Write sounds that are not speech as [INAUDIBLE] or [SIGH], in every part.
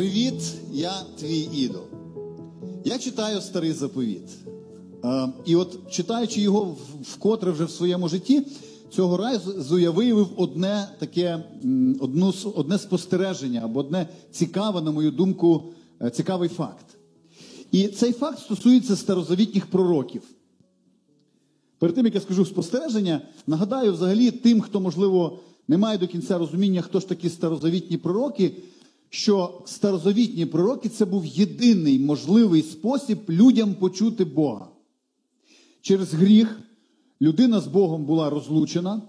Привіт, я твій ідол. Я читаю старий заповіт. Е, І от читаючи його вкотре вже в своєму житті, цього разу я виявив одне таке одну, одне спостереження або одне цікаве, на мою думку, е, цікавий факт. І цей факт стосується старозавітніх пророків. Перед тим, як я скажу спостереження, нагадаю взагалі тим, хто, можливо, не має до кінця розуміння, хто ж такі старозавітні пророки, що старозавітні пророки це був єдиний можливий спосіб людям почути Бога. Через гріх людина з Богом була розлучена.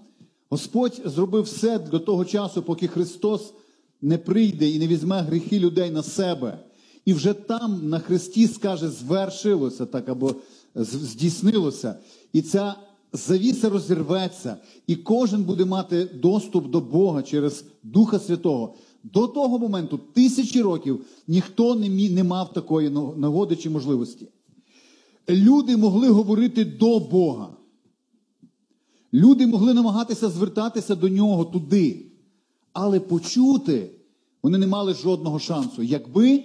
Господь зробив все до того часу, поки Христос не прийде і не візьме гріхи людей на себе. І вже там на Христі скаже, звершилося так або здійснилося. І ця завіса розірветься, і кожен буде мати доступ до Бога через Духа Святого. До того моменту, тисячі років, ніхто не, мі- не мав такої нагоди чи можливості. Люди могли говорити до Бога. Люди могли намагатися звертатися до нього туди. Але почути вони не мали жодного шансу, якби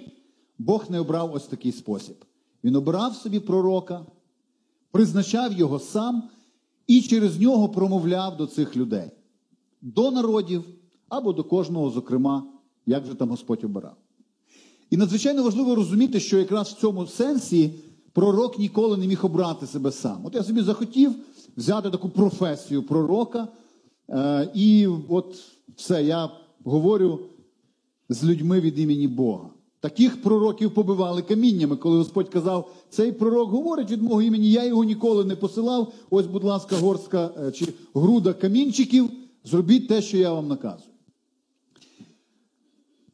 Бог не обрав ось такий спосіб. Він обрав собі пророка, призначав його сам і через нього промовляв до цих людей, до народів або до кожного, зокрема, як же там Господь обирав. І надзвичайно важливо розуміти, що якраз в цьому сенсі пророк ніколи не міг обрати себе сам. От я собі захотів взяти таку професію пророка, е, і от все, я говорю з людьми від імені Бога. Таких пророків побивали каміннями, коли Господь казав, цей пророк говорить від мого імені, я його ніколи не посилав. Ось, будь ласка, горстка е, чи груда камінчиків, зробіть те, що я вам наказую.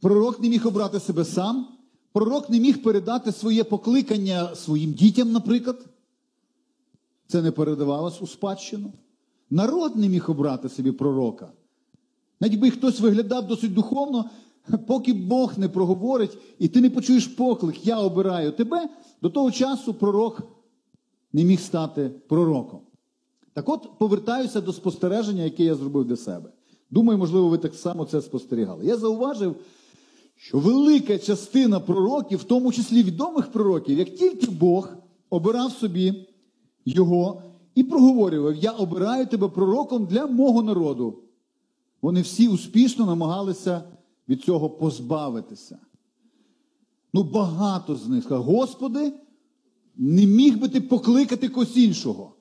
Пророк не міг обрати себе сам. Пророк не міг передати своє покликання своїм дітям, наприклад. Це не передавалось у спадщину. Народ не міг обрати собі пророка. Навіть би хтось виглядав досить духовно, поки Бог не проговорить, і ти не почуєш поклик, я обираю тебе, до того часу пророк не міг стати пророком. Так от повертаюся до спостереження, яке я зробив для себе. Думаю, можливо, ви так само це спостерігали. Я зауважив, що велика частина пророків, в тому числі відомих пророків, як тільки Бог обирав собі його і проговорював: Я обираю тебе пророком для мого народу. Вони всі успішно намагалися від цього позбавитися. Ну, багато з них Господи, не міг би ти покликати когось іншого.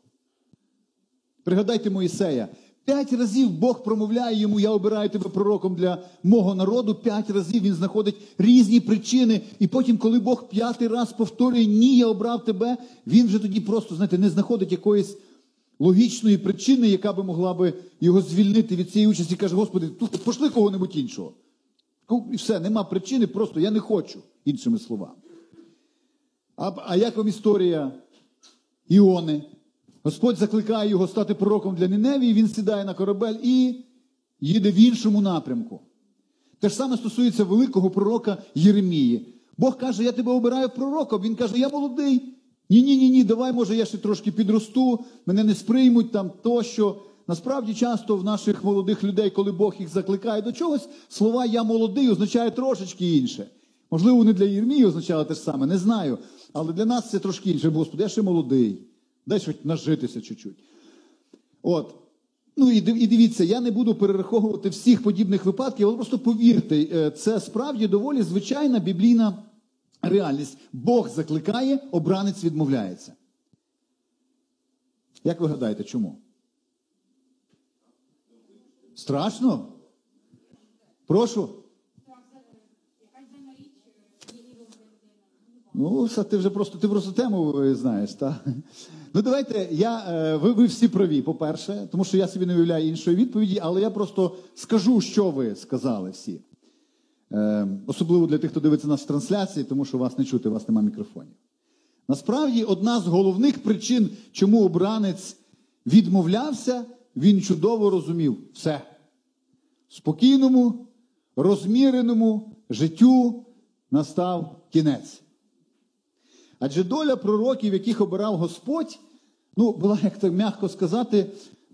Пригадайте Моїсея. П'ять разів Бог промовляє йому, я обираю тебе пророком для мого народу. П'ять разів він знаходить різні причини. І потім, коли Бог п'ятий раз повторює, ні, я обрав тебе, він вже тоді просто, знаєте, не знаходить якоїсь логічної причини, яка би могла би його звільнити від цієї участі. Каже, Господи, тут пошли кого-небудь іншого. І все, нема причини, просто я не хочу, іншими словами. А, а як вам історія Іони? Господь закликає його стати пророком для Ніневії, він сідає на корабель і їде в іншому напрямку. Те ж саме стосується великого пророка Єремії. Бог каже, я тебе обираю пророком. Він каже, я молодий. Ні, ні, ні, давай, може, я ще трошки підросту, мене не сприймуть там тощо. Насправді, часто в наших молодих людей, коли Бог їх закликає до чогось, слова я молодий означає трошечки інше. Можливо, вони для Єрмії означали те ж саме, не знаю. Але для нас це трошки інше. Господи, я ще молодий. Дай хоч нажитися чуть-чуть. От. Ну і дивіться, я не буду перераховувати всіх подібних випадків, але просто повірте, е, це справді доволі звичайна біблійна реальність. Бог закликає, обранець відмовляється. Як ви гадаєте, чому? Страшно? Прошу. Ну, це ти вже просто ти просто тему е, знаєш, так? Ну давайте я е, ви, ви всі праві, по-перше, тому що я собі не уявляю іншої відповіді, але я просто скажу, що ви сказали всі. Е, особливо для тих, хто дивиться нас в трансляції, тому що вас не чути, у вас немає мікрофонів. Насправді, одна з головних причин, чому обранець відмовлявся, він чудово розумів все. Спокійному, розміреному життю настав кінець. Адже доля пророків, яких обирав Господь, ну, була, як так м'яко сказати,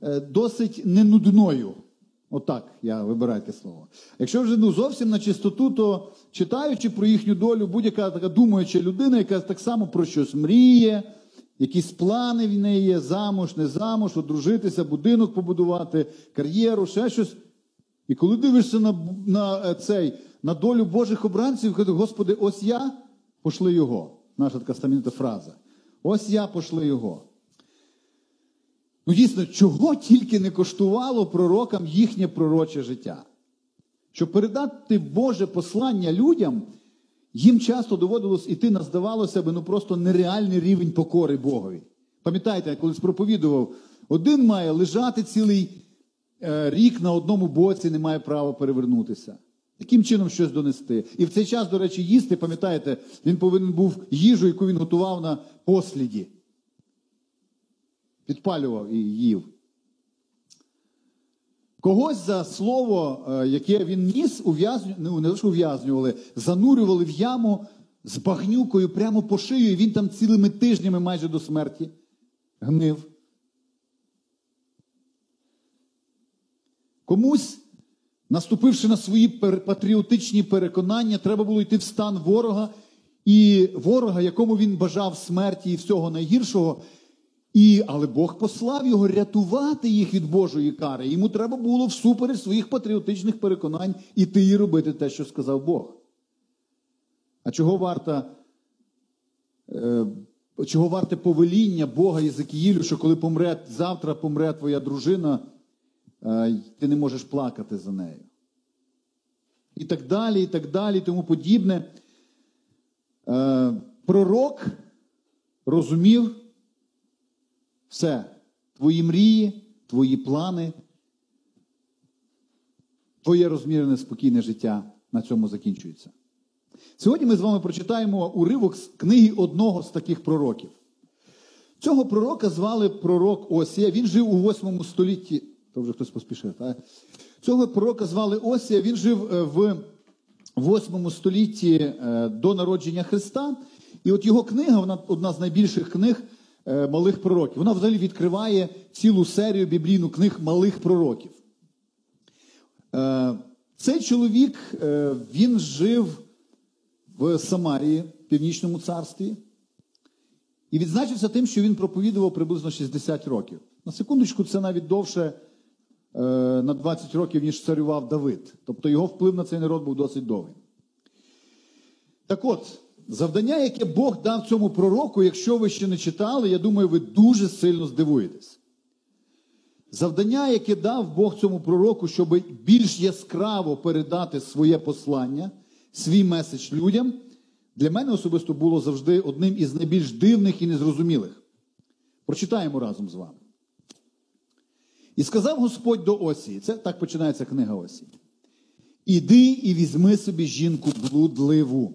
е, досить ненудною. Отак я вибираю таке слово. Якщо вже ну, зовсім на чистоту, то читаючи про їхню долю, будь-яка така думаюча людина, яка так само про щось мріє, якісь плани в неї є, замуж, не замуж, одружитися, будинок побудувати, кар'єру, ще щось. І коли дивишся на, на е, цей, на долю Божих обранців, кажеш, Господи, ось я пошли його. Наша така стамінна фраза. Ось я пошли його. Ну, дійсно, чого тільки не коштувало пророкам їхнє пророче життя. Щоб передати Боже послання людям, їм часто доводилось іти на, здавалося б, ну просто нереальний рівень покори Богові. Пам'ятаєте, я колись проповідував, один має лежати цілий е, рік на одному боці, не має права перевернутися. Яким чином щось донести? І в цей час, до речі, їсти, пам'ятаєте, він повинен був їжу, яку він готував на посліді підпалював і їв. Когось за слово, е, яке він ніс, ув'язню... ну, не лише ув'язнювали, занурювали в яму з багнюкою прямо по шию, і він там цілими тижнями майже до смерті гнив. Комусь, наступивши на свої патріотичні переконання, треба було йти в стан ворога, і ворога, якому він бажав смерті і всього найгіршого, і, Але Бог послав його рятувати їх від Божої кари. Йому треба було всупереч своїх патріотичних переконань іти і робити те, що сказав Бог. А чого варта, е, чого варте повеління Бога Єзекіїлю, що коли помре, завтра помре твоя дружина, ти не можеш плакати за нею? І так далі, і так далі, і тому подібне. Е, пророк розумів. Все, твої мрії, твої плани, твоє розмірене спокійне життя на цьому закінчується. Сьогодні ми з вами прочитаємо уривок з книги одного з таких пророків. Цього пророка звали пророк Осія. Він жив у 8 столітті. То вже хтось поспішив, так? Цього пророка звали Осія. Він жив е, в 8 столітті е, до народження Христа. І от його книга, вона одна з найбільших книг. Е, малих пророків. Вона взагалі відкриває цілу серію біблійну книг малих пророків. Цей чоловік він жив в Самарії, Північному царстві, і відзначився тим, що він проповідував приблизно 60 років. На секундочку, це навіть довше на 20 років, ніж царював Давид. Тобто його вплив на цей народ був досить довгий. Так от, Завдання, яке Бог дав цьому пророку, якщо ви ще не читали, я думаю, ви дуже сильно здивуєтесь. Завдання, яке дав Бог цьому пророку, щоб більш яскраво передати своє послання, свій меседж людям, для мене особисто було завжди одним із найбільш дивних і незрозумілих. Прочитаємо разом з вами. І сказав Господь до Осії, це так починається книга Осії. Іди і візьми собі жінку блудливу.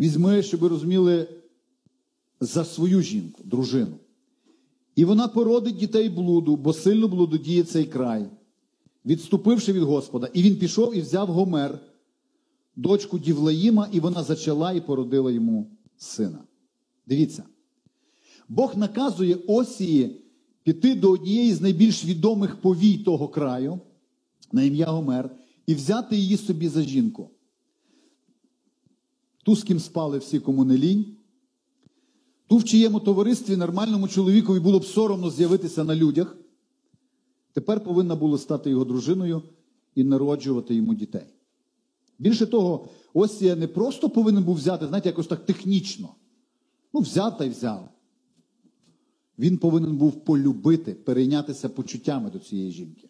візьми, щоб ви розуміли, за свою жінку, дружину. І вона породить дітей блуду, бо сильно блудодіє цей край, відступивши від Господа. І він пішов і взяв Гомер, дочку Дівлаїма, і вона зачала і породила йому сина. Дивіться, Бог наказує Осії піти до однієї з найбільш відомих повій того краю, на ім'я Гомер, і взяти її собі за жінку ту, з ким спали всі, кому не лінь, ту, в чиєму товаристві нормальному чоловікові було б соромно з'явитися на людях, тепер повинна була стати його дружиною і народжувати йому дітей. Більше того, Осія не просто повинен був взяти, знаєте, якось так технічно. Ну, взяв та й взяв. Він повинен був полюбити, перейнятися почуттями до цієї жінки.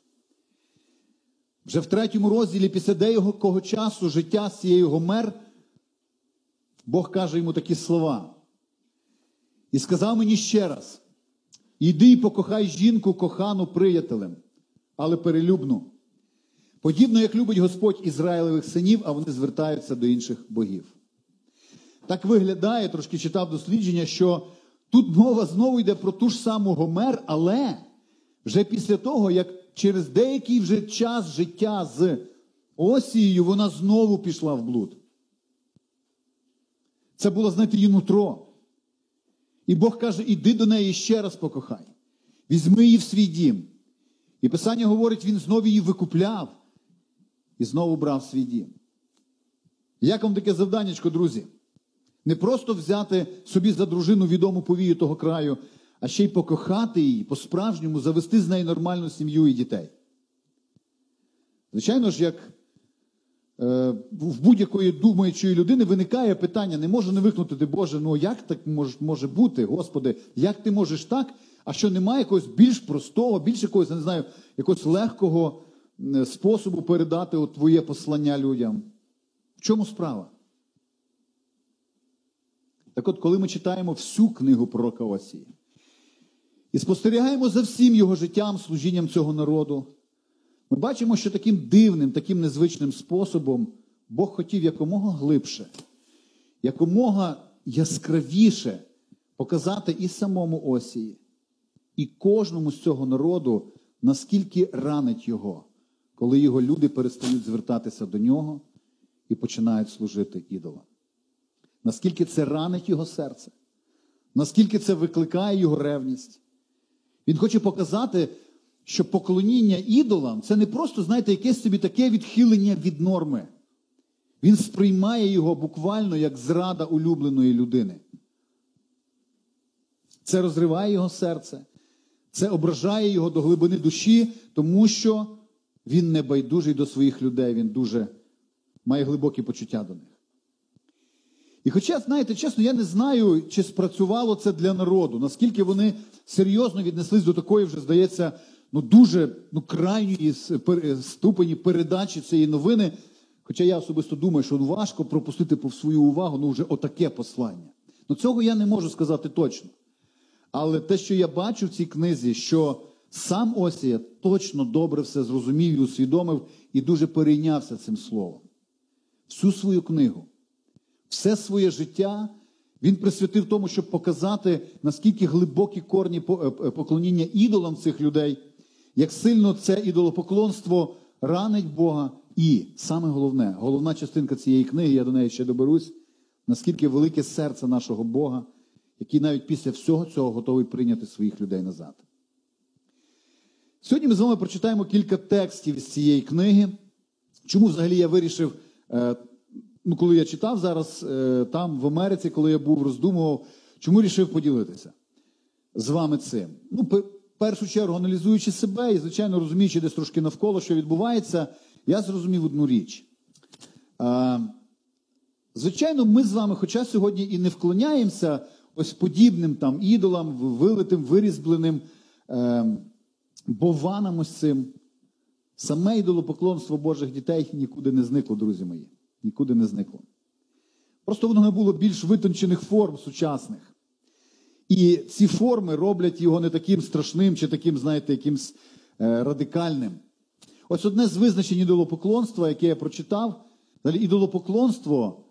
Вже в третьому розділі після деякого часу життя з цією Гомер Бог каже йому такі слова. І сказав мені ще раз: іди і покохай жінку кохану приятелем, але перелюбну. Подібно, як любить Господь Ізраїлевих синів, а вони звертаються до інших богів. Так виглядає, трошки читав дослідження, що тут мова знову йде про ту ж саму Гомер, але вже після того, як через деякий вже час життя з Осією вона знову пішла в блуд. Це було, знаєте, її нутро. І Бог каже, іди до неї ще раз покохай. Візьми її в свій дім. І Писання говорить, він знову її викупляв і знову брав свій дім. Як вам таке завданнячко, друзі? Не просто взяти собі за дружину відому повію того краю, а ще й покохати її, по-справжньому завести з нею нормальну сім'ю і дітей. Звичайно ж, як е, в будь-якої думаючої людини виникає питання, не може не викнути, Боже, ну як так може, може бути, Господи, як ти можеш так, а що немає якогось більш простого, більш якогось, не знаю, якогось легкого е, способу передати от твоє послання людям? В чому справа? Так от, коли ми читаємо всю книгу пророка Осії і спостерігаємо за всім його життям, служінням цього народу, ми бачимо, що таким дивним, таким незвичним способом Бог хотів якомога глибше, якомога яскравіше показати і самому Осії, і кожному з цього народу, наскільки ранить його, коли його люди перестають звертатися до нього і починають служити ідолам. Наскільки це ранить його серце, наскільки це викликає його ревність. Він хоче показати, що поклоніння ідолам це не просто, знаєте, якесь собі таке відхилення від норми. Він сприймає його буквально як зрада улюбленої людини. Це розриває його серце, це ображає його до глибини душі, тому що він не байдужий до своїх людей, він дуже має глибокі почуття до них. І хоча, знаєте, чесно, я не знаю, чи спрацювало це для народу, наскільки вони серйозно віднеслись до такої, вже здається, ну дуже ну, крайньої ступені передачі цієї новини. Хоча я особисто думаю, що важко пропустити по свою увагу ну, вже отаке послання. Ну цього я не можу сказати точно. Але те, що я бачу в цій книзі, що сам Осія точно добре все зрозумів і усвідомив і дуже перейнявся цим словом. Всю свою книгу, все своє життя він присвятив тому, щоб показати, наскільки глибокі корні поклоніння ідолам цих людей, як сильно це ідолопоклонство ранить Бога. І саме головне, головна частинка цієї книги, я до неї ще доберусь, наскільки велике серце нашого Бога, який навіть після всього цього готовий прийняти своїх людей назад. Сьогодні ми з вами прочитаємо кілька текстів з цієї книги. Чому взагалі я вирішив, е, ну, коли я читав зараз е, там в Америці, коли я був, роздумував, чому вирішив поділитися з вами цим? Ну, в першу чергу, аналізуючи себе і, звичайно, розуміючи десь трошки навколо, що відбувається, я зрозумів одну річ. Е, звичайно, ми з вами, хоча сьогодні і не вклоняємося ось подібним там ідолам, вилитим, вирізбленим бованам ось цим. Саме ідолопоклонство Божих дітей нікуди не зникло, друзі мої. Нікуди не зникло. Просто воно не було більш витончених форм сучасних. І ці форми роблять його не таким страшним чи таким, знаєте, якимсь е, радикальним. Ось одне з визначень ідолопоклонства, яке я прочитав, далі ідолопоклонство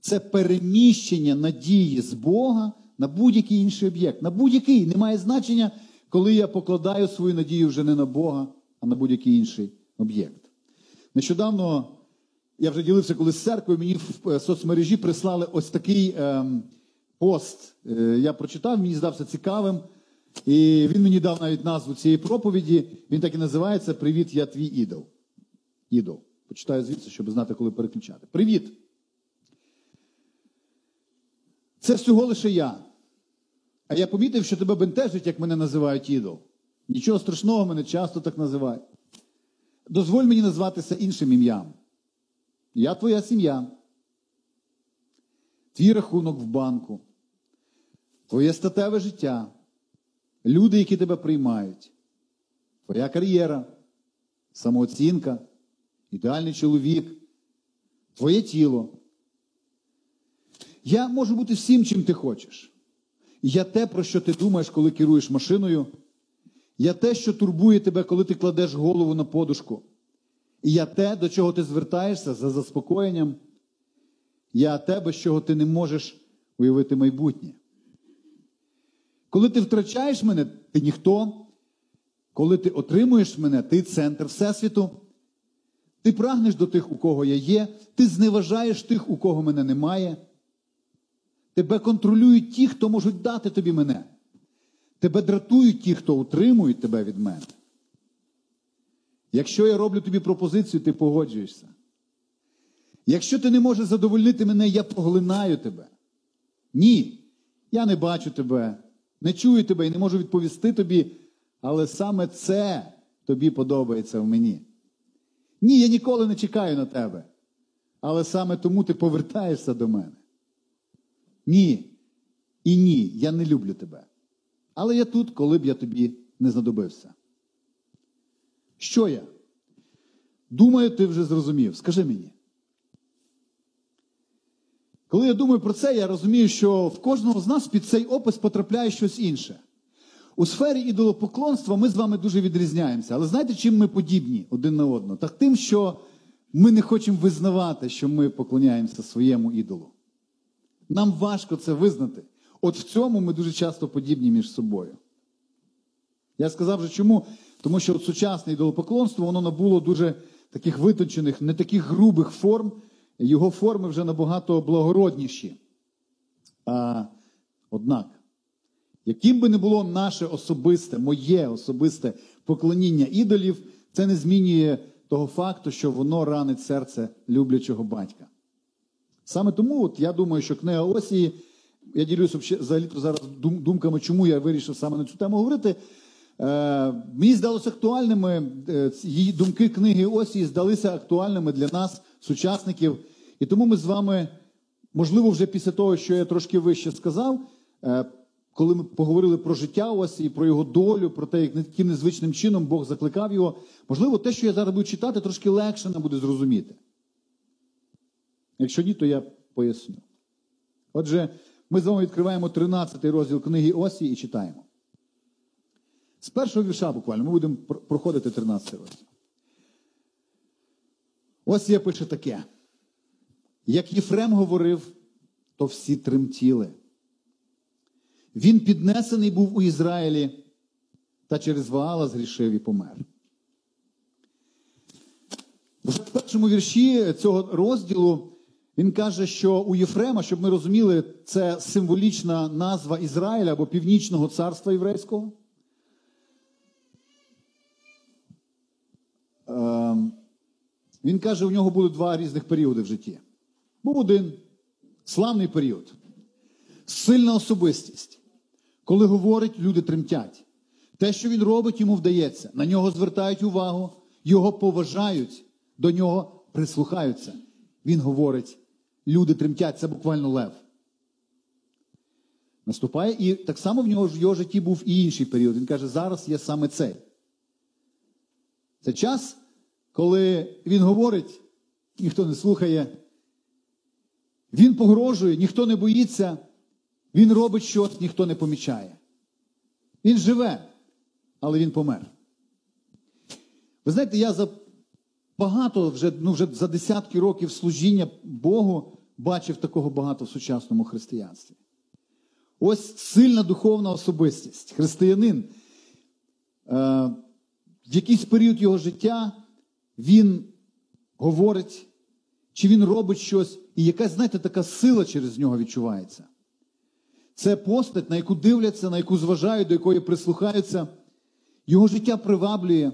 це переміщення надії з Бога на будь-який інший об'єкт. На будь-який немає значення, коли я покладаю свою надію вже не на Бога, а на будь-який інший об'єкт. Нещодавно я вже ділився коли з церквою, мені в е, соцмережі прислали ось такий ем, пост. Е, я прочитав, мені здався цікавим. І він мені дав навіть назву цієї проповіді. Він так і називається Привіт, я твій ідол. Ідол. Почитаю звідси, щоб знати, коли переключати. Привіт! Це всього лише я. А я помітив, що тебе бентежить, як мене називають ідол. Нічого страшного, мене часто так називають. Дозволь мені назватися іншим ім'ям. Я твоя сім'я, твій рахунок в банку, твоє статеве життя, люди, які тебе приймають, твоя кар'єра, самооцінка, ідеальний чоловік, твоє тіло. Я можу бути всім, чим ти хочеш. Я те, про що ти думаєш, коли керуєш машиною. Я те, що турбує тебе, коли ти кладеш голову на подушку. Я те, до чого ти звертаєшся за заспокоєнням. Я те, без чого ти не можеш уявити майбутнє. Коли ти втрачаєш мене, ти ніхто. Коли ти отримуєш мене, ти центр Всесвіту. Ти прагнеш до тих, у кого я є, ти зневажаєш тих, у кого мене немає. Тебе контролюють ті, хто можуть дати тобі мене. Тебе дратують ті, хто утримують тебе від мене. Якщо я роблю тобі пропозицію, ти погоджуєшся. Якщо ти не можеш задовольнити мене, я поглинаю тебе. Ні, я не бачу тебе, не чую тебе і не можу відповісти тобі, але саме це тобі подобається в мені. Ні, я ніколи не чекаю на тебе. Але саме тому ти повертаєшся до мене. Ні. І ні, я не люблю тебе. Але я тут, коли б я тобі не знадобився. Що я? Думаю, ти вже зрозумів. Скажи мені. Коли я думаю про це, я розумію, що в кожного з нас під цей опис потрапляє щось інше. У сфері ідолопоклонства ми з вами дуже відрізняємося. Але знаєте, чим ми подібні один на одного? Так тим, що ми не хочемо визнавати, що ми поклоняємося своєму ідолу. Нам важко це визнати. От в цьому ми дуже часто подібні між собою. Я сказав вже чому? Тому що от сучасне ідолопоклонство воно набуло дуже таких витончених, не таких грубих форм. Його форми вже набагато благородніші. А, Однак, яким би не було наше особисте, моє особисте поклоніння ідолів, це не змінює того факту, що воно ранить серце люблячого батька. Саме тому, от я думаю, що книга Осії, я ділюся взагалі зараз думками, чому я вирішив саме на цю тему говорити. Е, мені здалося актуальними, е, її думки книги Осії здалися актуальними для нас, сучасників. І тому ми з вами, можливо, вже після того, що я трошки вище сказав, е, коли ми поговорили про життя Осії, про його долю, про те, як- яким незвичним чином Бог закликав його, можливо, те, що я зараз буду читати, трошки легше нам буде зрозуміти. Якщо ні, то я поясню. Отже, ми з вами відкриваємо 13 розділ книги Осії і читаємо. З першого вірша буквально ми будемо проходити 13 розділ. Осія пише таке. Як Єфрем говорив, то всі тремтіли. Він піднесений був у Ізраїлі та через Ваала згрішив і помер. Вже в першому вірші цього розділу він каже, що у Єфрема, щоб ми розуміли, це символічна назва Ізраїля або Північного царства єврейського. Він каже, у нього були два різних періоди в житті. Був один славний період, сильна особистість. Коли говорить, люди тремтять. Те, що він робить, йому вдається. На нього звертають увагу, його поважають, до нього прислухаються. Він говорить, люди тремтять, це буквально лев. Наступає, і так само в нього в його житті був і інший період. Він каже, зараз є саме цей. Це час, коли він говорить, ніхто не слухає, він погрожує, ніхто не боїться, він робить щось, ніхто не помічає. Він живе, але він помер. Ви знаєте, я за багато вже, ну, вже за десятки років служіння Богу бачив такого багато в сучасному християнстві. Ось сильна духовна особистість, християнин. Е, в якийсь період його життя він говорить, чи він робить щось, і якась, знаєте, така сила через нього відчувається. Це постать, на яку дивляться, на яку зважають, до якої прислухаються. Його життя приваблює.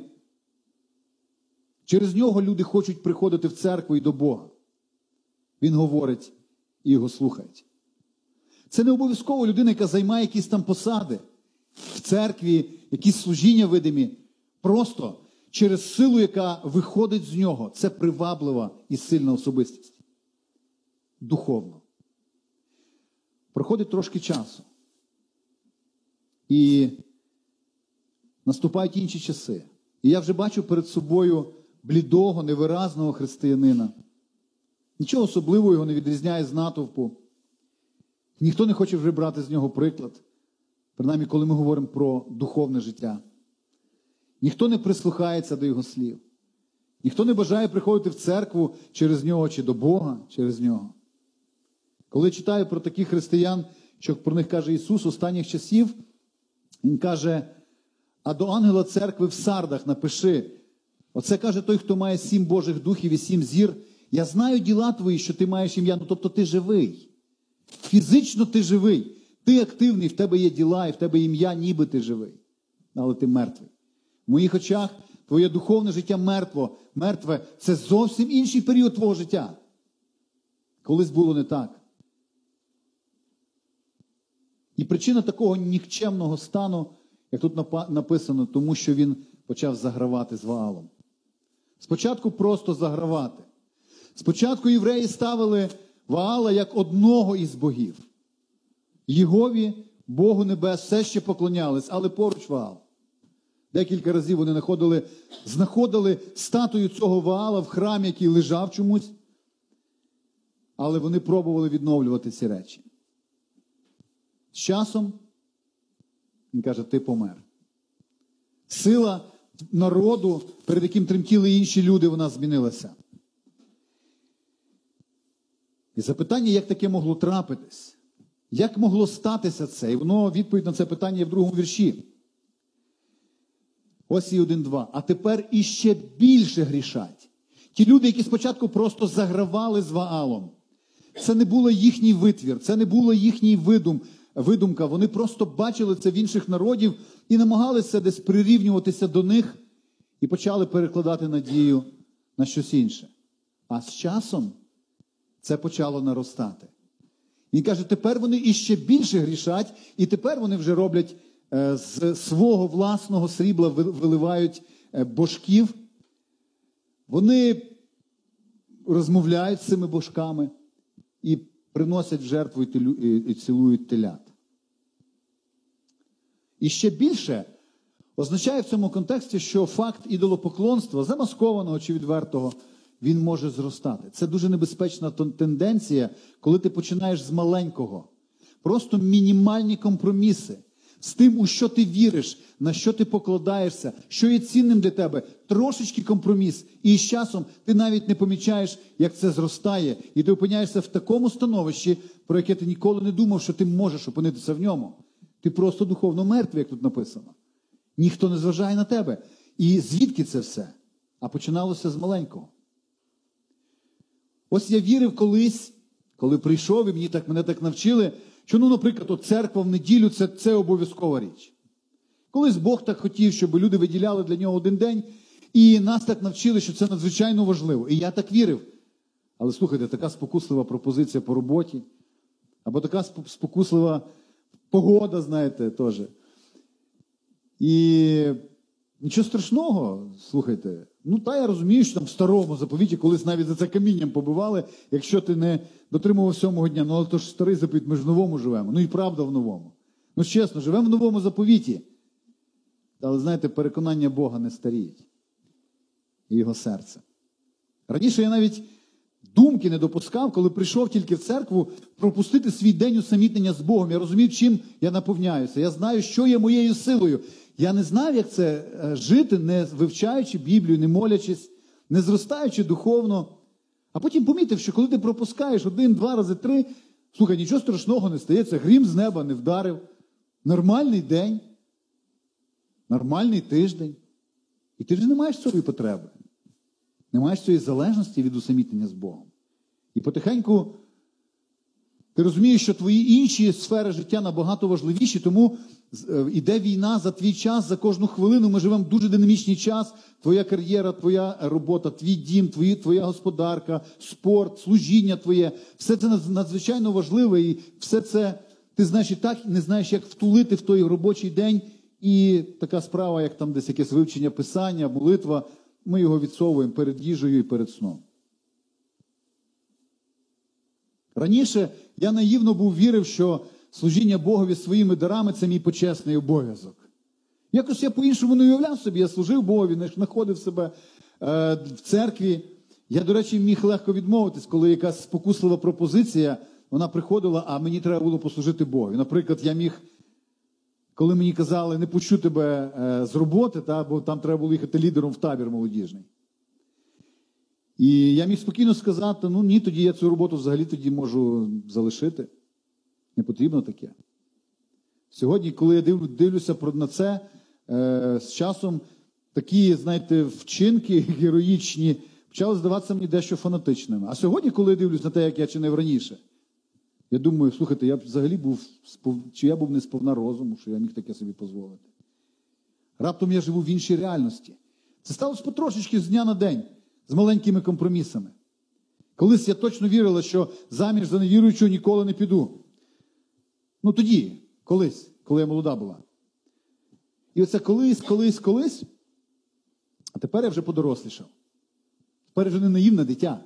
Через нього люди хочуть приходити в церкву і до Бога. Він говорить і його слухають. Це не обов'язково людина, яка займає якісь там посади в церкві, якісь служіння видимі. Просто через силу, яка виходить з нього, це приваблива і сильна особистість. Духовно. Проходить трошки часу. І наступають інші часи. І я вже бачу перед собою блідого, невиразного християнина. Нічого особливого його не відрізняє з натовпу. Ніхто не хоче вже брати з нього приклад, принаймні, коли ми говоримо про духовне життя. Ніхто не прислухається до його слів. Ніхто не бажає приходити в церкву через нього чи до Бога через нього. Коли читаю про таких християн, що про них каже Ісус останніх часів, Він каже, а до ангела церкви в сардах напиши. Оце каже той, хто має сім Божих духів і сім зір. Я знаю діла твої, що ти маєш ім'я, ну тобто ти живий. Фізично ти живий. Ти активний, в тебе є діла, і в тебе ім'я, ніби ти живий. Але ти мертвий. В моїх очах твоє духовне життя мертво, мертве це зовсім інший період твого життя. Колись було не так. І причина такого нікчемного стану, як тут написано, тому що він почав загравати з Ваалом. Спочатку просто загравати. Спочатку євреї ставили Ваала як одного із богів. Єгові, Богу Небес, все ще поклонялись, але поруч Ваал. Декілька разів вони знаходили, знаходили статую цього Ваала в храмі, який лежав чомусь, але вони пробували відновлювати ці речі. З часом він каже, ти помер. Сила народу, перед яким тремтіли інші люди, вона змінилася. І запитання, як таке могло трапитись? Як могло статися це? І воно відповідь на це питання є в другому вірші. Ось і один-два. А тепер іще більше грішать. Ті люди, які спочатку просто загравали з Ваалом. Це не було їхній витвір, це не було їхній видум, видумка. Вони просто бачили це в інших народів і намагалися десь прирівнюватися до них і почали перекладати надію на щось інше. А з часом це почало наростати. Він каже, тепер вони іще більше грішать, і тепер вони вже роблять з свого власного срібла виливають е, божків. Вони розмовляють з цими божками і приносять в жертву і цілують телят. І ще більше означає в цьому контексті, що факт ідолопоклонства, замаскованого чи відвертого, він може зростати. Це дуже небезпечна тенденція, коли ти починаєш з маленького. Просто мінімальні компроміси з тим, у що ти віриш, на що ти покладаєшся, що є цінним для тебе, трошечки компроміс. І з часом ти навіть не помічаєш, як це зростає, і ти опиняєшся в такому становищі, про яке ти ніколи не думав, що ти можеш опинитися в ньому. Ти просто духовно мертвий, як тут написано. Ніхто не зважає на тебе. І звідки це все? А починалося з маленького. Ось я вірив колись, коли прийшов, і мені так, мене так навчили, що, ну, наприклад, от церква в неділю це, це обов'язкова річ. Колись Бог так хотів, щоб люди виділяли для нього один день, і нас так навчили, що це надзвичайно важливо. І я так вірив. Але слухайте, така спокуслива пропозиція по роботі, або така спокуслива погода, знаєте, теж. І нічого страшного, слухайте. Ну, та я розумію, що там в старому заповіті колись навіть за це камінням побивали, якщо ти не дотримував сьомого дня. Ну, але то ж старий заповіт, ми ж в новому живемо. Ну і правда в новому. Ну, чесно, живемо в новому заповіті. Але знаєте, переконання Бога не старіють. І його серце. Раніше я навіть думки не допускав, коли прийшов тільки в церкву, пропустити свій день усамітнення з Богом. Я розумів, чим я наповняюся. Я знаю, що є моєю силою. Я не знав, як це е, жити, не вивчаючи Біблію, не молячись, не зростаючи духовно. А потім помітив, що коли ти пропускаєш один, два рази, три, слухай, нічого страшного не стається, грім з неба не вдарив. Нормальний день, нормальний тиждень. І ти ж не маєш цієї потреби. Не маєш цієї залежності від усамітнення з Богом. І потихеньку ти розумієш, що твої інші сфери життя набагато важливіші, тому е, іде війна за твій час, за кожну хвилину. Ми живемо в дуже динамічний час. Твоя кар'єра, твоя робота, твій дім, твої, твоя господарка, спорт, служіння твоє. Все це надзвичайно важливе, і все це ти знаєш і так не знаєш, як втулити в той робочий день. І така справа, як там десь якесь вивчення писання, молитва, ми його відсовуємо перед їжею і перед сном. Раніше я наївно був вірив, що служіння Богові своїми дарами це мій почесний обов'язок. Якось я по-іншому не уявляв собі, я служив Богові, знаходив себе е, в церкві. Я, до речі, міг легко відмовитись, коли якась спокуслива пропозиція, вона приходила, а мені треба було послужити Богові. Наприклад, я міг, коли мені казали, не пущу тебе е, з роботи, та, бо там треба було їхати лідером в табір молодіжний. І я міг спокійно сказати: ну ні, тоді я цю роботу взагалі тоді можу залишити. Не потрібно таке. Сьогодні, коли я дивлюся на це, е, з часом такі, знаєте, вчинки [LAUGHS] героїчні почали здаватися мені дещо фанатичними. А сьогодні, коли я дивлюсь на те, як я чинив раніше, Я думаю, слухайте, я взагалі був, чи я був не сповна розуму, що я міг таке собі дозволити. Раптом я живу в іншій реальності. Це сталося потрошечки з дня на день, з маленькими компромісами. Колись я точно вірила, що заміж за невіруючого ніколи не піду. Ну тоді, колись, коли я молода була. І оце колись, колись, колись. А тепер я вже подорослішав. Тепер я вже не наївне дитя.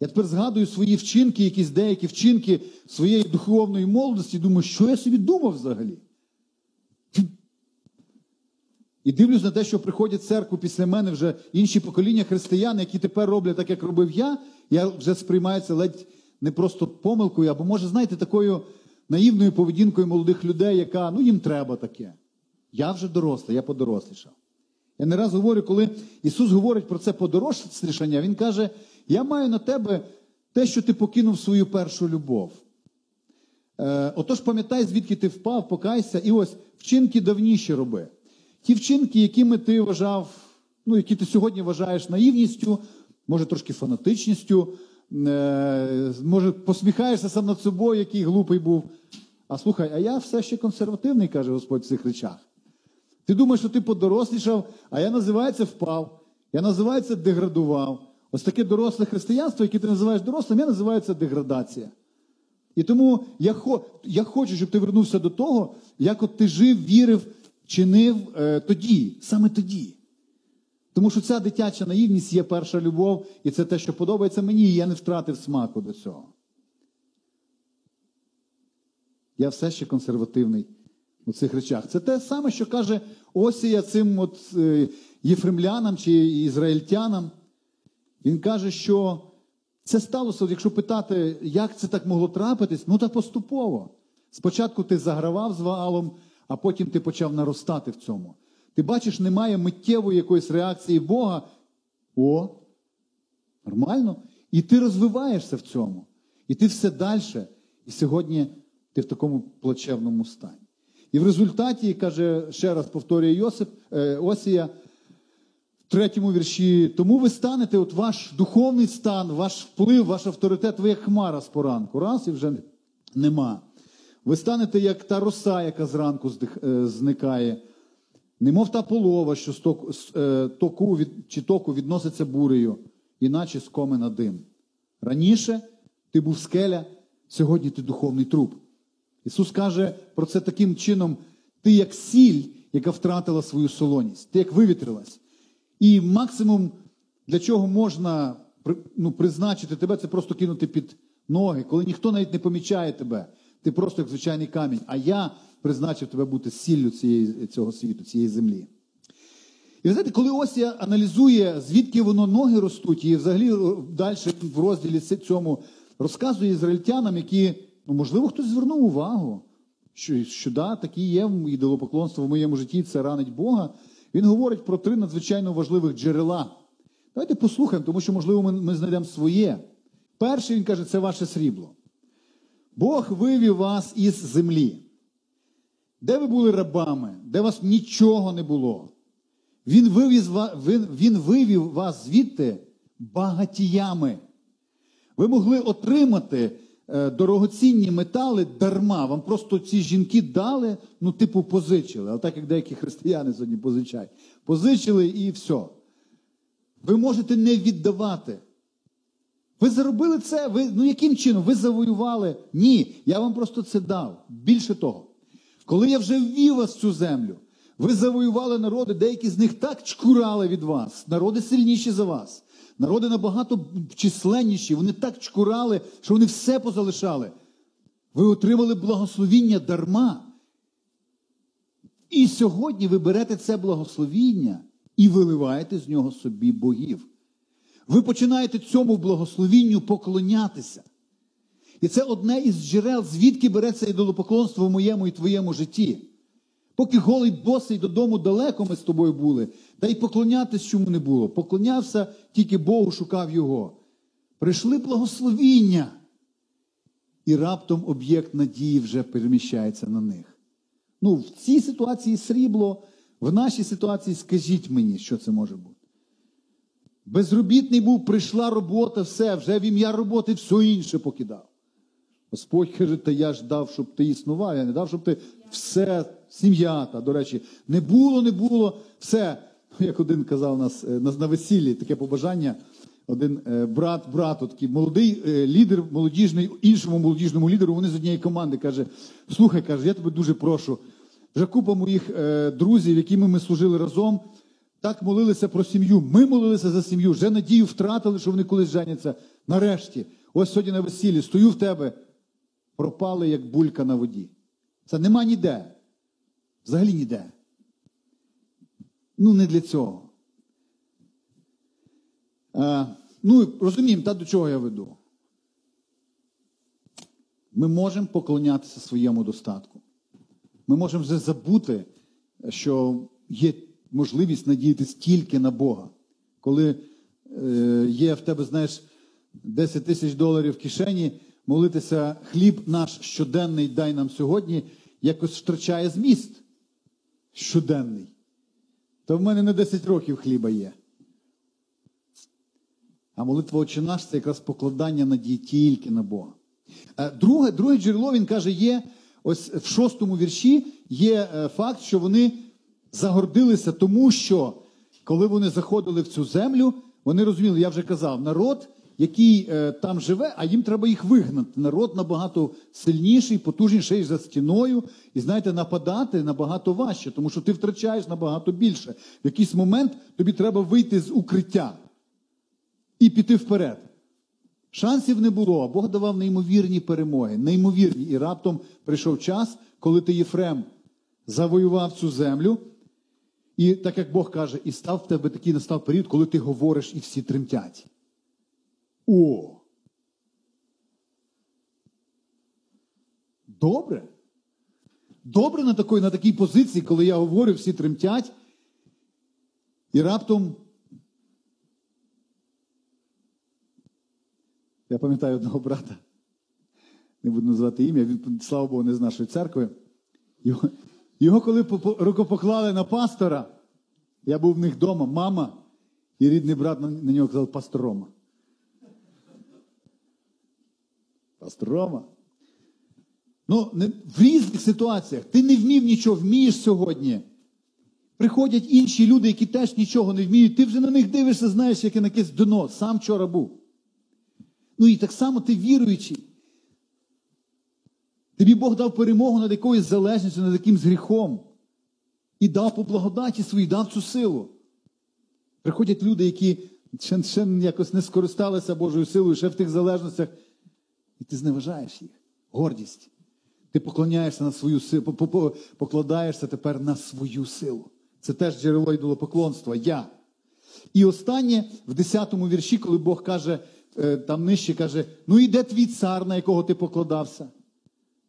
Я тепер згадую свої вчинки, якісь деякі вчинки своєї духовної молодості, думаю, що я собі думав взагалі. І дивлюсь на те, що приходять в церкву після мене вже інші покоління християн, які тепер роблять так, як робив я, я вже сприймаю це ледь не просто помилкою, або, може, знаєте, такою наївною поведінкою молодих людей, яка, ну, їм треба таке. Я вже дорослий, я подорослішав. Я не раз говорю, коли Ісус говорить про це подорослішання, Він каже: Я маю на тебе те, що ти покинув свою першу любов. Е, отож, пам'ятай, звідки ти впав, покайся, і ось вчинки давніші роби. Ті вчинки, якими ти вважав, ну, які ти сьогодні вважаєш наївністю, може трошки фанатичністю, е, може посміхаєшся сам над собою, який глупий був. А слухай, а я все ще консервативний, каже Господь в цих речах. Ти думаєш, що ти подорослішав, а я називається впав, я називається деградував. Ось таке доросле християнство, яке ти називаєш дорослим, я називаю це деградація. І тому я, я хочу, щоб ти вернувся до того, як от ти жив, вірив, чинив е, тоді, саме тоді. Тому що ця дитяча наївність є перша любов, і це те, що подобається мені, і я не втратив смаку до цього. Я все ще консервативний у цих речах. Це те саме, що каже Осія цим от е, єфремлянам чи ізраїльтянам. Він каже, що це сталося, якщо питати, як це так могло трапитись, ну так поступово. Спочатку ти загравав з Ваалом, а потім ти почав наростати в цьому. Ти бачиш, немає миттєвої якоїсь реакції Бога. О, нормально. І ти розвиваєшся в цьому. І ти все далі. І сьогодні ти в такому плачевному стані. І в результаті, каже, ще раз повторює Йосип, е, Осія, третьому вірші, тому ви станете, от ваш духовний стан, ваш вплив, ваш авторитет, ви як хмара з поранку. Раз і вже нема. Ви станете як та роса, яка зранку е, зникає. Немов та полова, що з току, е, від, чи току відноситься бурею, іначе скомена дим. Раніше ти був скеля, сьогодні ти духовний труп. Ісус каже про це таким чином: ти як сіль, яка втратила свою солоність, ти як вивітрилась. І максимум, для чого можна ну, призначити тебе, це просто кинути під ноги, коли ніхто навіть не помічає тебе. Ти просто як звичайний камінь. А я призначив тебе бути сіллю цієї, цього світу, цієї землі. І ви знаєте, коли Осія аналізує, звідки воно ноги ростуть, і взагалі далі в розділі цьому розказує ізраїльтянам, які, ну, можливо, хтось звернув увагу, що, що да, такі є ідолопоклонство в моєму житті, це ранить Бога. Він говорить про три надзвичайно важливих джерела. Давайте послухаємо, тому що, можливо, ми, ми знайдемо своє. Перший він каже, це ваше срібло. Бог вивів вас із землі. Де ви були рабами, де вас нічого не було. Він вивіз, ва- він, він вивів вас звідти багатіями. Ви могли отримати дорогоцінні метали дарма. Вам просто ці жінки дали, ну, типу, позичили. Але так як деякі християни сьогодні позичають. Позичили і все. Ви можете не віддавати. Ви заробили це, ви, ну яким чином? Ви завоювали? Ні, я вам просто це дав. Більше того, коли я вже ввів вас в цю землю, ви завоювали народи, деякі з них так чкурали від вас, народи сильніші за вас, народи набагато численніші, вони так чкурали, що вони все позалишали. Ви отримали благословіння дарма. І сьогодні ви берете це благословіння і виливаєте з нього собі богів. Ви починаєте цьому благословінню поклонятися. І це одне із джерел, звідки береться ідолопоклонство в моєму і твоєму житті. Поки голий босий додому далеко ми з тобою були, та й поклонятись чому не було. Поклонявся тільки Богу, шукав його. Прийшли благословіння, і раптом об'єкт надії вже переміщається на них. Ну, в цій ситуації срібло, в нашій ситуації скажіть мені, що це може бути. Безробітний був, прийшла робота, все, вже в ім'я роботи все інше покидав. Господь каже, та я ж дав, щоб ти існував, я не дав, щоб ти все, сім'я, та, до речі, не було, не було, все. Як один казав нас е, на, весіллі, таке побажання. Один е, брат, брату, такий молодий е, лідер, молодіжний, іншому молодіжному лідеру, вони з однієї команди каже: слухай, каже, я тебе дуже прошу. Вже купа моїх друзів, якими ми служили разом, так молилися про сім'ю. Ми молилися за сім'ю, вже надію втратили, що вони колись женяться. Нарешті, ось сьогодні на весіллі, стою в тебе, пропали як булька на воді. Це нема ніде. Взагалі ніде. Ну, не для цього. Е, ну, розуміємо, та до чого я веду. Ми можемо поклонятися своєму достатку. Ми можемо вже забути, що є можливість надіятися тільки на Бога. Коли е, є в тебе, знаєш, 10 тисяч доларів в кишені, молитися хліб наш щоденний дай нам сьогодні, якось втрачає зміст щоденний. То в мене не 10 років хліба є. А молитва «Отче наш» це якраз покладання надії тільки на Бога. Е, Друге, друге джерело, він каже, є ось в шостому вірші є е, факт, що вони загордилися, тому що коли вони заходили в цю землю, вони розуміли, я вже казав, народ, який е, там живе, а їм треба їх вигнати. Народ набагато сильніший, потужніший за стіною. І знаєте, нападати набагато важче, тому що ти втрачаєш набагато більше. В якийсь момент тобі треба вийти з укриття і піти вперед. Шансів не було, а Бог давав неймовірні перемоги, неймовірні. І раптом прийшов час, коли ти Єфрем завоював цю землю. І так як Бог каже, і став в тебе такий настав період, коли ти говориш і всі тремтять. О! Добре. Добре на такій, на такій позиції, коли я говорю, всі тремтять. І раптом Я пам'ятаю одного брата, не буду називати ім'я, він, слава Богу, не з нашої церкви. Його, його коли рукопоклали на пастора, я був в них вдома, мама і рідний брат на, нього казав пастор Рома. Пастор Рома. Ну, в різних ситуаціях ти не вмів нічого, вмієш сьогодні. Приходять інші люди, які теж нічого не вміють. Ти вже на них дивишся, знаєш, яке на якесь дно. Сам вчора був. Ну і так само ти віруючий. Тобі Бог дав перемогу над якоюсь залежністю, над якимсь гріхом. І дав по благодаті своїй, дав цю силу. Приходять люди, які ще, ще якось не скористалися Божою силою, ще в тих залежностях. І ти зневажаєш їх. Гордість. Ти поклоняєшся на свою силу, покладаєшся тепер на свою силу. Це теж джерело ідолопоклонства. Я. І останнє в 10-му вірші, коли Бог каже. Е, там нижче каже: ну і твій цар, на якого ти покладався?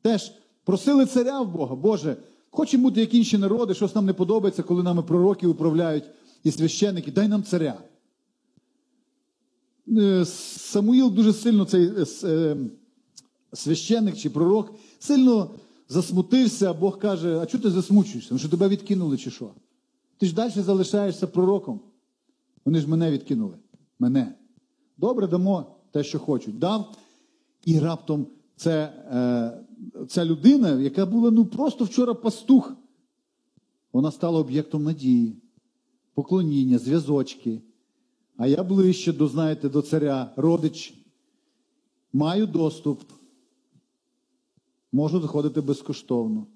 Теж просили царя в Бога, Боже, хочемо бути як інші народи, щось нам не подобається, коли нами пророки управляють і священники, дай нам царя. Е, Самуїл дуже сильно цей е, священник чи пророк сильно засмутився, а Бог каже: а чого ти засмучуєшся? Ну, що тебе відкинули, чи що? Ти ж далі залишаєшся пророком. Вони ж мене відкинули. Мене. Добре, дамо те, що хочуть. Дав. І раптом це, е, ця людина, яка була ну, просто вчора пастух, вона стала об'єктом надії, поклоніння, зв'язочки. А я ближче до, знаєте, до царя, родич, маю доступ, можу заходити безкоштовно.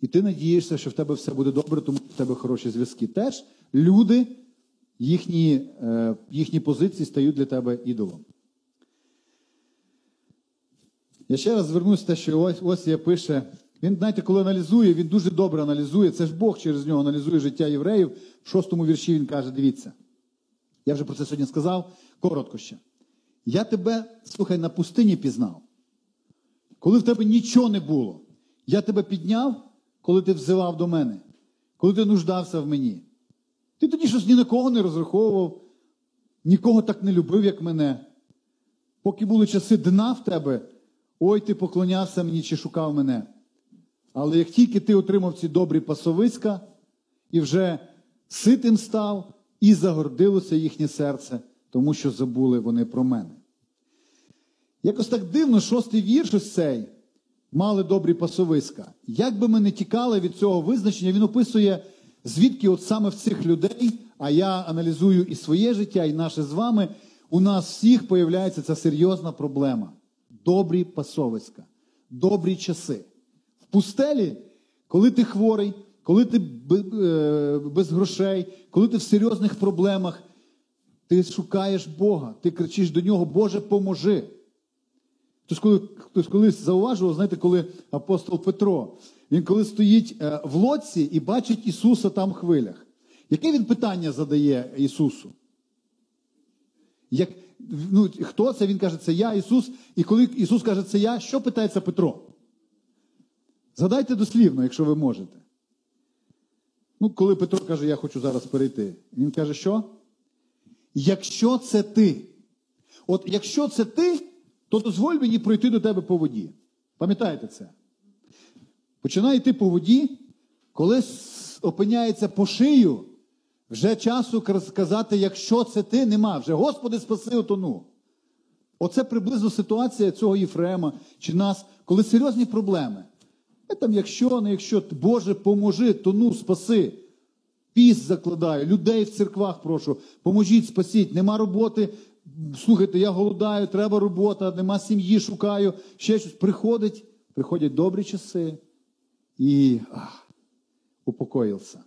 І ти надієшся, що в тебе все буде добре, тому в тебе хороші зв'язки. Теж люди їхні е, їхні позиції стають для тебе ідолом. Я ще раз звернуся те, що ось ось я пише. Він, знаєте, коли аналізує, він дуже добре аналізує. Це ж Бог через нього аналізує життя євреїв. В шостому вірші він каже: дивіться, я вже про це сьогодні сказав, коротко ще. Я тебе, слухай, на пустині пізнав. Коли в тебе нічого не було, я тебе підняв, коли ти взивав до мене, коли ти нуждався в мені. Ти тоді щось ні на кого не розраховував, нікого так не любив, як мене. Поки були часи дна в тебе, ой, ти поклонявся мені чи шукав мене. Але як тільки ти отримав ці добрі пасовиська і вже ситим став, і загордилося їхнє серце, тому що забули вони про мене. Якось так дивно, шостий вірш ось цей. Мали добрі пасовиська. Як би ми не тікали від цього визначення, він описує, звідки от саме в цих людей, а я аналізую і своє життя, і наше з вами, у нас всіх появляється ця серйозна проблема. Добрі пасовиська, добрі часи. В пустелі, коли ти хворий, коли ти е, без грошей, коли ти в серйозних проблемах, ти шукаєш Бога, ти кричиш до нього, Боже, поможи. Тож, коли хтось колись зауважував, знаєте, коли апостол Петро, він коли стоїть е, в лодці і бачить Ісуса там в хвилях. Яке він питання задає Ісусу? Як, ну, хто це? Він каже, це я, Ісус. І коли Ісус каже, це я, що питається Петро? Згадайте дослівно, якщо ви можете. Ну, коли Петро каже, я хочу зараз перейти, він каже, що? Якщо це ти, от якщо це ти, то дозволь мені пройти до тебе по воді. Пам'ятаєте це? Починає йти по воді, коли опиняється по шию, вже часу сказати, якщо це ти, нема. Вже Господи, спаси утону. Оце приблизно ситуація цього Єфрема чи нас, коли серйозні проблеми. Ми там, якщо, не якщо, Боже, поможи, тону, спаси. Піс закладаю, людей в церквах прошу, поможіть, спасіть, нема роботи. Слухайте, я голодаю, треба робота, нема сім'ї, шукаю, ще щось. Приходить, приходять добрі часи і ах, упокоївся.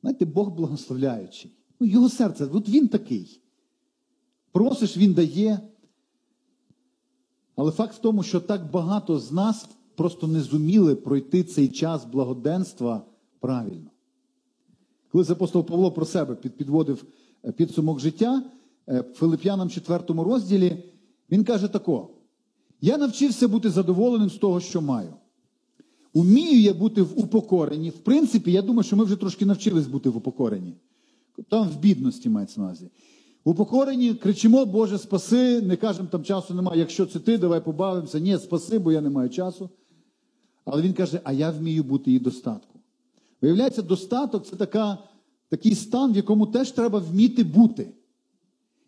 Знаєте, Бог благословляючий. Ну, його серце, от він такий. Просиш, він дає. Але факт в тому, що так багато з нас просто не зуміли пройти цей час благоденства правильно. Коли апостол Павло про себе підводив е, підсумок життя е, в Филип'янам 4 розділі, він каже тако: Я навчився бути задоволеним з того, що маю. Умію я бути в упокоренні. В принципі, я думаю, що ми вже трошки навчились бути в упокоренні. Там в бідності мається на увазі. В упокоренні кричимо, Боже, спаси, не кажемо, там часу немає. Якщо це ти, давай побавимося. Ні, спаси, бо я не маю часу. Але він каже, а я вмію бути і достатку. Виявляється, достаток це така, такий стан, в якому теж треба вміти бути.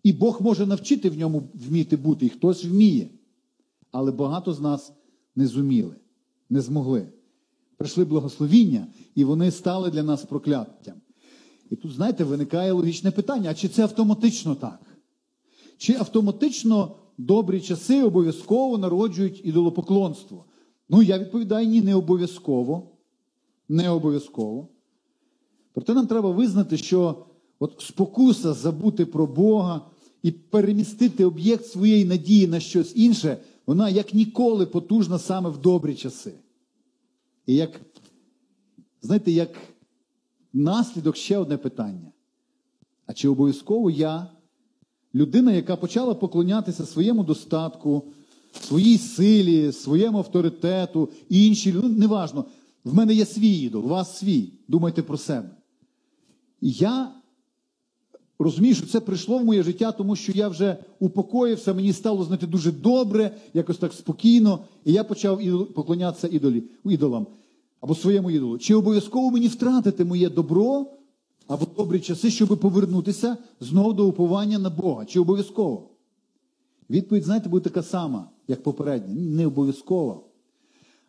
І Бог може навчити в ньому вміти бути, і хтось вміє. Але багато з нас не зуміли, не змогли. Прийшли благословіння, і вони стали для нас прокляттям. І тут, знаєте, виникає логічне питання: а чи це автоматично так? Чи автоматично добрі часи обов'язково народжують ідолопоклонство? Ну, я відповідаю, ні, не обов'язково. Не обов'язково. Проте нам треба визнати, що от спокуса забути про Бога і перемістити об'єкт своєї надії на щось інше, вона як ніколи потужна саме в добрі часи. І як, знаєте, як наслідок ще одне питання. А чи обов'язково я, людина, яка почала поклонятися своєму достатку, своїй силі, своєму авторитету, іншій, ну, неважно, в мене є свій ідол, у вас свій, думайте про себе. Я розумію, що це прийшло в моє життя, тому що я вже упокоївся, мені стало знаєте, дуже добре, якось так спокійно, і я почав поклонятися ідолі, ідолам або своєму ідолу. Чи обов'язково мені втратити моє добро або добрі часи, щоб повернутися знову до уповання на Бога? Чи обов'язково? Відповідь, знаєте, буде така сама, як попередня. Не обов'язково.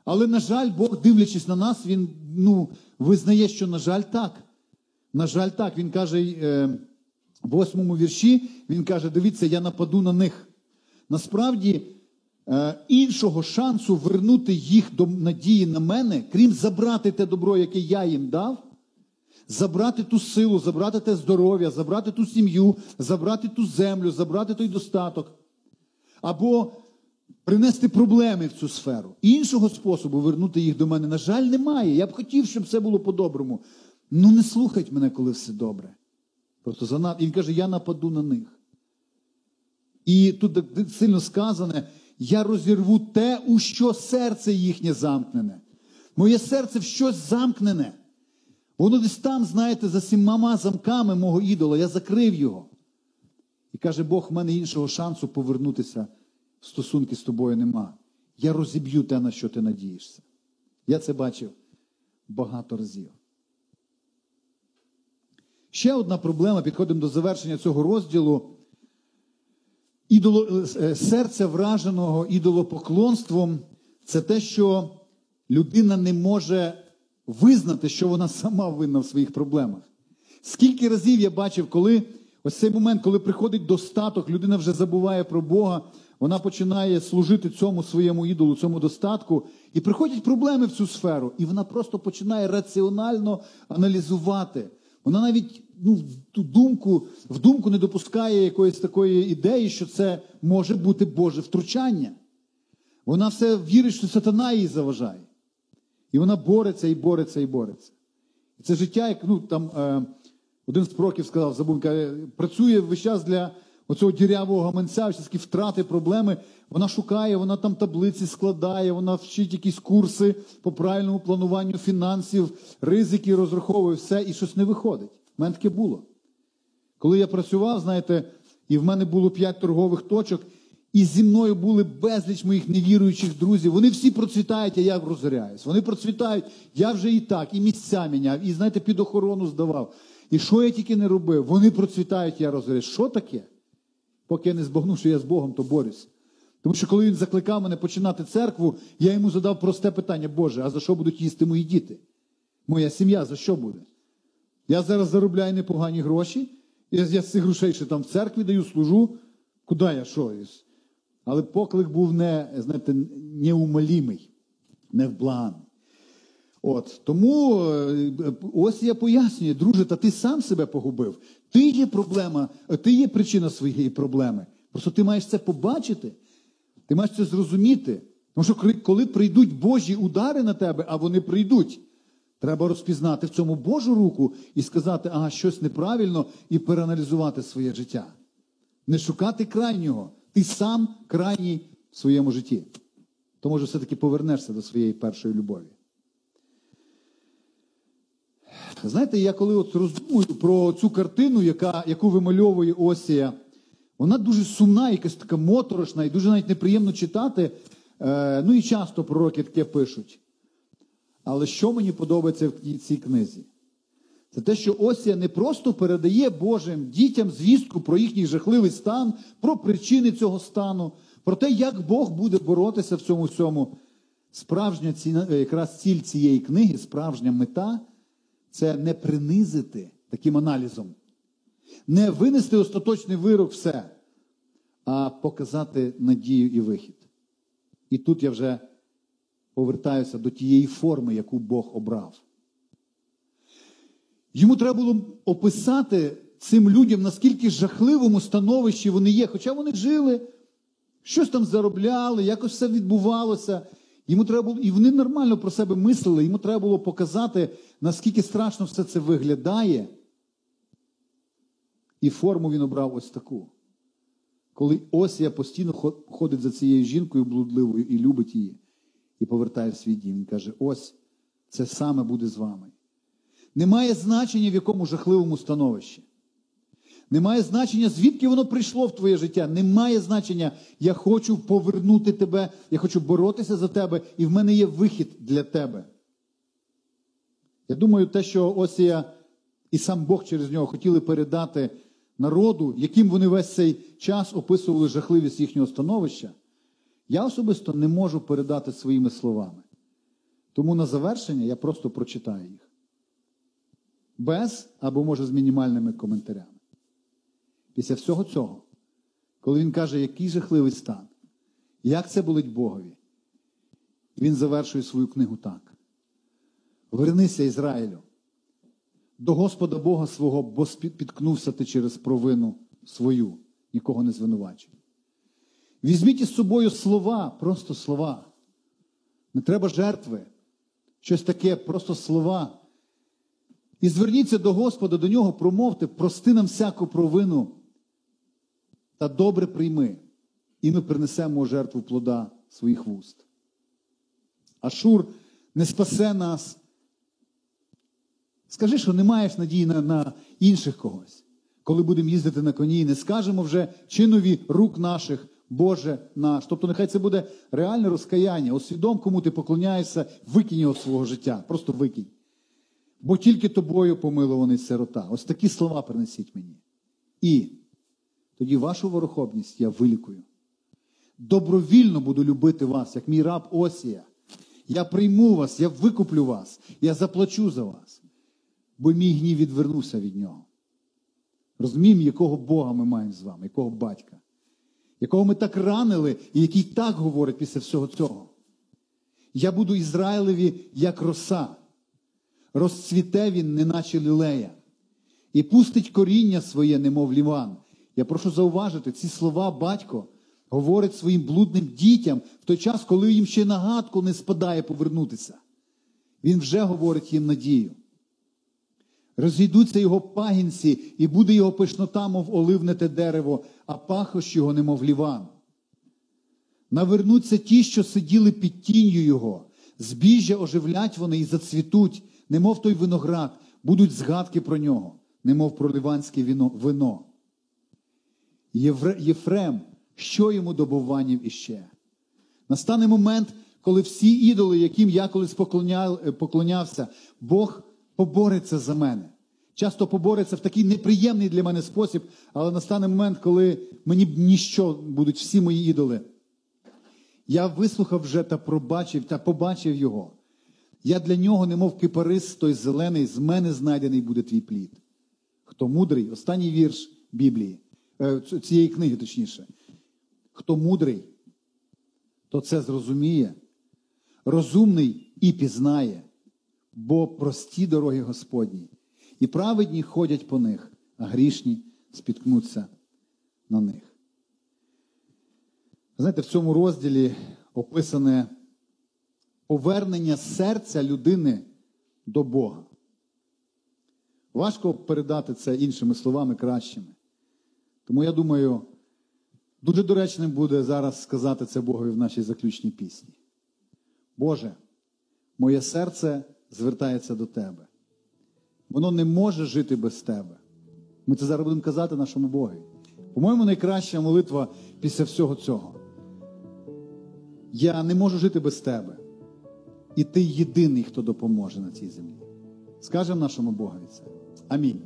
Але, на жаль, Бог, дивлячись на нас, він ну, визнає, що, на жаль, так. На жаль, так. Він каже е, в восьмому вірші, він каже: дивіться, я нападу на них. Насправді, е, іншого шансу вернути їх до надії на мене, крім забрати те добро, яке я їм дав, забрати ту силу, забрати те здоров'я, забрати ту сім'ю, забрати ту землю, забрати той достаток. Або принести проблеми в цю сферу. Іншого способу вернути їх до мене, на жаль, немає. Я б хотів, щоб все було по-доброму. Ну не слухать мене, коли все добре. Просто занад... І він каже, я нападу на них. І тут сильно сказане, я розірву те, у що серце їхнє замкнене. Моє серце в щось замкнене. Воно десь там, знаєте, за сімома замками мого ідола, я закрив його. І каже Бог, в мене іншого шансу повернутися в стосунки з тобою нема. Я розіб'ю те, на що ти надієшся. Я це бачив багато разів. Ще одна проблема, підходимо до завершення цього розділу. Ідоло, е, серце враженого ідолопоклонством це те, що людина не може визнати, що вона сама винна в своїх проблемах. Скільки разів я бачив, коли ось цей момент, коли приходить достаток, людина вже забуває про Бога, вона починає служити цьому своєму ідолу, цьому достатку, і приходять проблеми в цю сферу, і вона просто починає раціонально аналізувати. Вона навіть ну, ту думку, в думку не допускає якоїсь такої ідеї, що це може бути Боже втручання. Вона все вірить, що сатана їй заважає. І вона бореться і бореться і бореться. І це життя, як ну, там, е, один з пророків сказав, забув, каже, працює весь час для оцього дірявого гаманця, всі втрати, проблеми. Вона шукає, вона там таблиці складає, вона вчить якісь курси по правильному плануванню фінансів, ризики розраховує все, і щось не виходить. У мене таке було. Коли я працював, знаєте, і в мене було п'ять торгових точок, і зі мною були безліч моїх невіруючих друзів. Вони всі процвітають, а я розоряюсь. Вони процвітають, я вже і так, і місця міняв, і знаєте, під охорону здавав. І що я тільки не робив, вони процвітають, я розоряюсь. Що таке? Поки я не збагну, що я з Богом, то борюсь. Тому що коли він закликав мене починати церкву, я йому задав просте питання: Боже, а за що будуть їсти мої діти? Моя сім'я за що буде? Я зараз заробляю непогані гроші, я, я з цих грошей ще там в церкві даю, служу. Куди я що? Але поклик був не, знаєте, неумолімий, невблаганий. От, Тому е, ось я пояснюю, друже, та ти сам себе погубив. Ти є проблема, ти є причина своєї проблеми. Просто ти маєш це побачити, ти маєш це зрозуміти. Тому що коли прийдуть Божі удари на тебе, а вони прийдуть, треба розпізнати в цьому Божу руку і сказати, ага, щось неправильно, і переаналізувати своє життя. Не шукати крайнього. Ти сам крайній в своєму житті. То може все-таки повернешся до своєї першої любові. Знаєте, я коли от роздумую про цю картину, яка, яку вимальовує Осія, вона дуже сумна, якась така моторошна і дуже навіть неприємно читати. Е, ну і часто пророки таке пишуть. Але що мені подобається в цій книзі? Це те, що Осія не просто передає Божим дітям звістку про їхній жахливий стан, про причини цього стану, про те, як Бог буде боротися в цьому всьому. Справжня ціна, якраз ціль цієї книги, справжня мета це не принизити таким аналізом, не винести остаточний вирок все, а показати надію і вихід. І тут я вже повертаюся до тієї форми, яку Бог обрав. Йому треба було описати цим людям, наскільки жахливому становищі вони є. Хоча вони жили, щось там заробляли, якось все відбувалося. Йому треба було, І вони нормально про себе мислили, йому треба було показати, наскільки страшно все це виглядає. І форму він обрав ось таку. Коли Осія постійно ходить за цією жінкою блудливою і любить її, і повертає в свій дім. Він каже: ось це саме буде з вами. Немає значення, в якому жахливому становищі. Немає значення, звідки воно прийшло в твоє життя. Немає значення, я хочу повернути тебе, я хочу боротися за тебе, і в мене є вихід для тебе. Я думаю, те, що Осія і сам Бог через нього хотіли передати народу, яким вони весь цей час описували жахливість їхнього становища, я особисто не можу передати своїми словами. Тому на завершення я просто прочитаю їх без або, може, з мінімальними коментарями. Після всього цього, коли він каже, який жахливий стан, як це болить Богові, він завершує свою книгу так. Вернися, Ізраїлю, до Господа Бога свого, бо підкнувся ти через провину свою, нікого не звинувачуй. Візьміть із собою слова, просто слова. Не треба жертви, щось таке, просто слова. І зверніться до Господа, до нього, промовте, прости нам всяку провину та добре прийми, і ми принесемо жертву плода своїх вуст. Ашур не спасе нас. Скажи, що не маєш надії на, на інших когось. Коли будемо їздити на коні, не скажемо вже чинові рук наших, Боже наш. Тобто, нехай це буде реальне розкаяння. Освідом, кому ти поклоняєшся, викинь його свого життя. Просто викинь бо тільки тобою помилований сирота. Ось такі слова принесіть мені. І тоді вашу ворохобність я вилікую. Добровільно буду любити вас, як мій раб Осія. Я прийму вас, я викуплю вас, я заплачу за вас, бо мій гнів відвернувся від нього. Розуміємо, якого Бога ми маємо з вами, якого батька, якого ми так ранили, і який так говорить після всього цього. Я буду Ізраїлеві як роса, розцвіте він, неначе лілея, і пустить коріння своє, немов ліван. Я прошу зауважити, ці слова батько говорить своїм блудним дітям в той час, коли їм ще нагадку не спадає повернутися. Він вже говорить їм надію. Розійдуться його пагінці, і буде його пишнота, мов оливне те дерево, а пахощ його, немов ліван. Навернуться ті, що сиділи під тінню його, збіжжя оживлять вони і зацвітуть, немов той виноград, будуть згадки про нього, немов про ливанське вино. Єфрем, що йому добуваннів іще? Настане момент, коли всі ідоли, яким я колись поклоняв, поклонявся, Бог побореться за мене. Часто побореться в такий неприємний для мене спосіб, але настане момент, коли мені ніщо будуть всі мої ідоли. Я вислухав вже та пробачив та побачив його. Я для нього, немов кипарис, той зелений, з мене знайдений буде твій плід. Хто мудрий, останній вірш Біблії, е, цієї книги, точніше. Хто мудрий, то це зрозуміє, розумний і пізнає, бо прості дороги Господні, і праведні ходять по них, а грішні спіткнуться на них. Знаєте, в цьому розділі описане повернення серця людини до Бога. Важко передати це іншими словами кращими. Тому я думаю, дуже доречним буде зараз сказати це Богові в нашій заключній пісні. Боже, моє серце звертається до Тебе. Воно не може жити без Тебе. Ми це зараз будемо казати нашому Богу. По-моєму, найкраща молитва після всього цього. Я не можу жити без тебе. І ти єдиний, хто допоможе на цій землі. Скажемо нашому Богові це. Амінь.